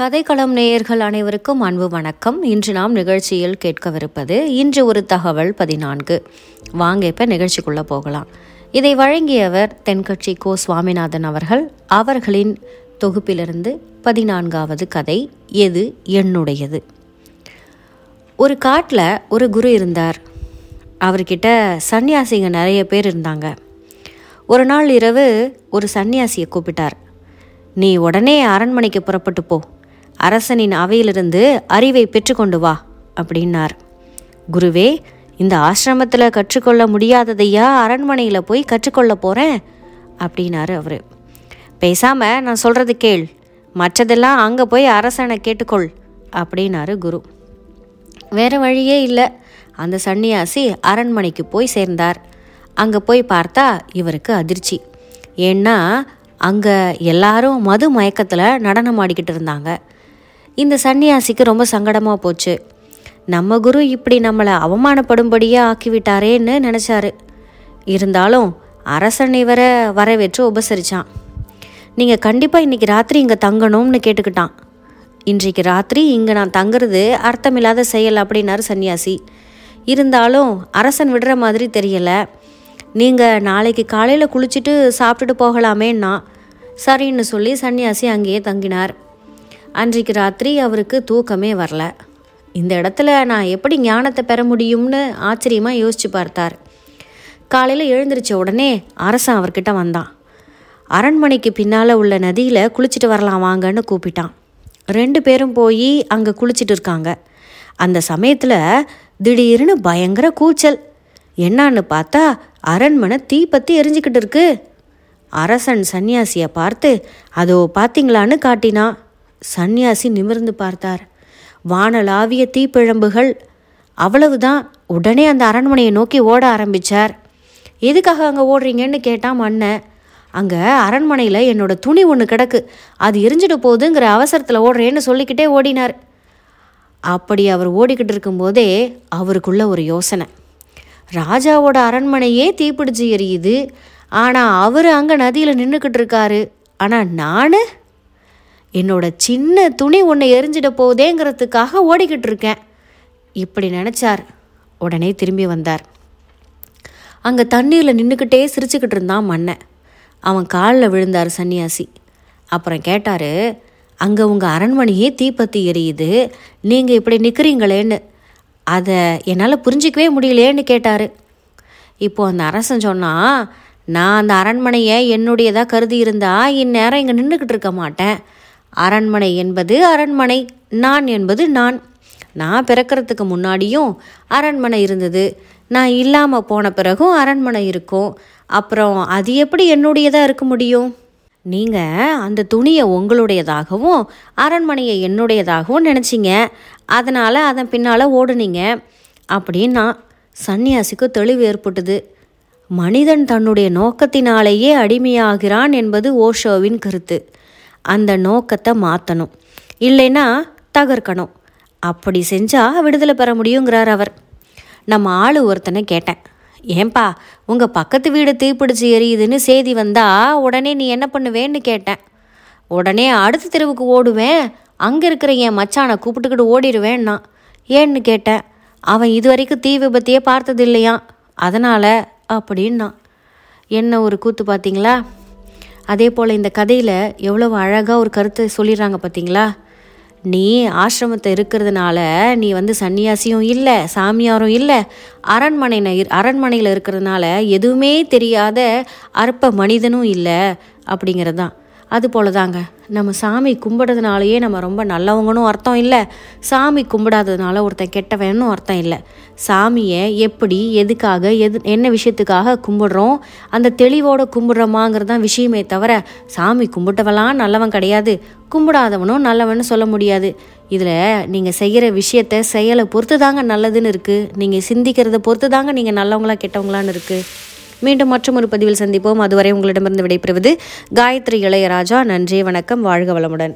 கதைக்களம் நேயர்கள் அனைவருக்கும் அன்பு வணக்கம். இன்று நாம் நிகழ்ச்சியில் கேட்கவிருப்பது இன்று ஒரு தகவல் பதினான்கு. வாங்க இப்ப நிகழ்ச்சிக்குள்ள போகலாம். இதை வழங்கியவர் தென்கட்சி கோ சுவாமிநாதன் அவர்கள். அவர்களின் தொகுப்பிலிருந்து பதினான்காவது கதை எது என்னுடையது? ஒரு காட்டில் ஒரு குரு இருந்தார். அவர்கிட்ட சன்னியாசிங்க நிறைய பேர் இருந்தாங்க. ஒரு நாள் இரவு ஒரு சன்னியாசியை கூப்பிட்டார். நீ உடனே அரண்மனைக்கு புறப்பட்டு போ. அரசனின் அவையிலிருந்து அறிவை பெற்றுக்கொண்டு வா அப்படின்னார். குருவே இந்த ஆசிரமத்தில் கற்றுக்கொள்ள முடியாததையா அரண்மனையில் போய் கற்றுக்கொள்ள போகிறேன் அப்படின்னாரு அவர். பேசாமல் நான் சொல்கிறது கேள் மற்றதெல்லாம் அங்கே போய் அரசனை கேட்டுக்கொள் அப்படின்னாரு குரு. வேற வழியே இல்லை. அந்த சன்னியாசி அரண்மனைக்கு போய் சேர்ந்தார். அங்கே போய் பார்த்தா இவருக்கு அதிர்ச்சி. ஏன்னா அங்கே எல்லாரும் மது மயக்கத்தில் நடனம் ஆடிக்கிட்டு இருந்தாங்க. இந்த சன்னியாசிக்கு ரொம்ப சங்கடமாக போச்சு. நம்ம குரு இப்படி நம்மளை அவமானப்படும்படியாக ஆக்கிவிட்டாரேன்னு நினச்சாரு. இருந்தாலும் அரசன் இவரை வரவேற்று உபசரித்தான் நீங்கள் கண்டிப்பாக இன்றைக்கி ராத்திரி இங்கே தங்கணும்னு கேட்டுக்கிட்டான். இன்றைக்கு ராத்திரி இங்கே நான் தங்குறது அர்த்தமில்லாத செயல் அப்படின்னாரு சன்னியாசி. இருந்தாலும் அரசன் விடுற மாதிரி தெரியலை. நீங்கள் நாளைக்கு காலையில் குளிச்சுட்டு சாப்பிட்டுட்டு போகலாமேன்னா சரின்னு சொல்லி சன்னியாசி அங்கேயே தங்கினார். அன்றைக்கு ராத்திரி அவருக்கு தூக்கமே வரல. இந்த இடத்துல நான் எப்படி ஞானத்தை பெற முடியும்னு ஆச்சரியமாக யோசிச்சு பார்த்தார். காலையில் எழுந்திரிச்ச உடனே அரசன் அவர்கிட்ட வந்தான். அரண்மனைக்கு பின்னால் உள்ள நதியில் குளிச்சுட்டு வரலாம் வாங்கன்னு கூப்பிட்டான். ரெண்டு பேரும் போய் அங்கே குளிச்சுட்டு இருக்காங்க. அந்த சமயத்தில் திடீர்னு பயங்கர கூச்சல். என்னான்னு பார்த்தா அரண்மனை தீ பற்றி எரிஞ்சுக்கிட்டு இருக்கு. அரசன் சன்னியாசியை பார்த்து அதோ பார்த்தீங்களான்னு காட்டினான். சன்னியாசி நிமிர்ந்து பார்த்தார். வானலாவிய தீப்பிழம்புகள் அவ்வளவுதான். உடனே அந்த அரண்மனையை நோக்கி ஓட ஆரம்பித்தார் எதுக்காக அங்கே ஓடுறீங்கன்னு கேட்டான் மன்னன் அங்கே அரண்மனையில் என்னோட துணி ஒன்று கிடக்கு. அது எரிஞ்சிட போகுதுங்கிற அவசரத்தில் ஓடுறேன்னு சொல்லிக்கிட்டே ஓடினார். அப்படி அவர் ஓடிக்கிட்டு இருக்கும்போதே அவருக்குள்ள ஒரு யோசனை. ராஜாவோட அரண்மனையே தீப்பிடிச்சு எரியுது. ஆனால் அவர் அங்கே நதியில் நின்றுக்கிட்டு இருக்காரு. ஆனால் நான் என்னோட சின்ன துணி ஒன்று எரிஞ்சிட போகுதேங்கிறதுக்காக ஓடிக்கிட்டு இருக்கேன். இப்படி நினச்சார். உடனே திரும்பி வந்தார். அங்கே தண்ணீரில் நின்றுக்கிட்டே சிரிச்சுக்கிட்டு இருந்தான் மன்னன். அவன் காலில் விழுந்தார் சன்னியாசி. அப்புறம் கேட்டார் அங்கே உங்கள் அரண்மனையே தீப்பத்தி எரியுது. நீங்கள் இப்படி நிற்கிறீங்களேன்னு அதை என்னால் புரிஞ்சிக்கவே முடியலையேன்னு கேட்டார். இப்போ அந்த அரசன் சொன்னால் நான் அந்த அரண்மனையை என்னுடையதாக கருதி இருந்தால் இந்நேரம் இங்கே நின்றுக்கிட்டு இருக்க மாட்டேன். அரண்மனை என்பது அரண்மனை நான் என்பது நான். நான் பிறக்கிறதுக்கு முன்னாடியும் அரண்மனை இருந்தது. நான் இல்லாமல் போன பிறகும் அரண்மனை இருக்கும். அப்புறம் அது எப்படி என்னுடையதாக இருக்க முடியும்? நீங்கள் அந்த துணியை உங்களுடையதாகவும் அரண்மனையை என்னுடையதாகவும் நினச்சிங்க. அதனால் அதன் பின்னால் ஓடுனீங்க. அப்படின்னா சன்னியாசிக்கு தெளிவு ஏற்பட்டது. மனிதன் தன்னுடைய நோக்கத்தினாலேயே அடிமையாகிறான் என்பது ஓஷோவின் கருத்து. அந்த நோக்கத்தை மாற்றணும் இல்லைன்னா தகர்க்கணும். அப்படி செஞ்சால் விடுதலை பெற முடியுங்கிறார் அவர். நம்ம ஆள் ஒருத்தனை கேட்டேன். ஏன்பா உங்கள் பக்கத்து வீடு தீப்பிடிச்சு எரியுதுன்னு செய்தி வந்தா உடனே நீ என்ன பண்ணுவேன்னு கேட்டேன். உடனே அடுத்த தெருவுக்கு ஓடுவேன். அங்கே இருக்கிற என் மச்சானை கூப்பிட்டுக்கிட்டு ஓடிடுவேன்னா ஏன்னு கேட்டேன். அவன் இது வரைக்கும் தீ விபத்தையே பார்த்தது இல்லையாம் அதனால் அப்படின்னா. என்ன ஒரு கூத்து பார்த்தீங்களா அதே போல் இந்த கதையில் எவ்வளவு அழகாக ஒரு கருத்தை சொல்லிடுறாங்க பார்த்தீங்களா நீ ஆசிரமத்தை இருக்கிறதுனால நீ வந்து சன்னியாசியும் இல்லை சாமியாரும் இல்லை அரண்மனை அரண்மனையில் இருக்கிறதுனால எதுவுமே தெரியாத அற்ப மனிதனும் இல்லை அப்படிங்கிறது தான் அது போல தாங்க நம்ம சாமி கும்பிடுறதுனாலயே நம்ம ரொம்ப நல்லவங்கன்னு அர்த்தம் இல்லை. சாமி கும்பிடாததுனால ஒருத்தன் கெட்டவன்னு அர்த்தம் இல்லை. சாமியை எப்படி எதுக்காக எது என்ன விஷயத்துக்காக கும்பிடுறோம் அந்த தெளிவோட கும்பிடுறோமாங்கிறது தான் விஷயமே தவிர சாமி கும்பிட்டவெல்லாம் நல்லவன் கிடையாது. கும்பிடாதவனும் நல்லவன்னு சொல்ல முடியாது. இதில் நீங்கள் செய்கிற விஷயத்த செயலை பொறுத்து தாங்க நல்லதுன்னு இருக்குது நீங்கள் சிந்திக்கிறத பொறுத்து தாங்க நீங்கள் நல்லவங்களா கெட்டவங்களான்னு இருக்குது மீண்டும் மற்றும் ஒரு பதிவில் சந்திப்போம். அதுவரை உங்களிடமிருந்து விடைபெறுவது காயத்ரி இளையராஜா. நன்றி வணக்கம். வாழ்க வளமுடன்.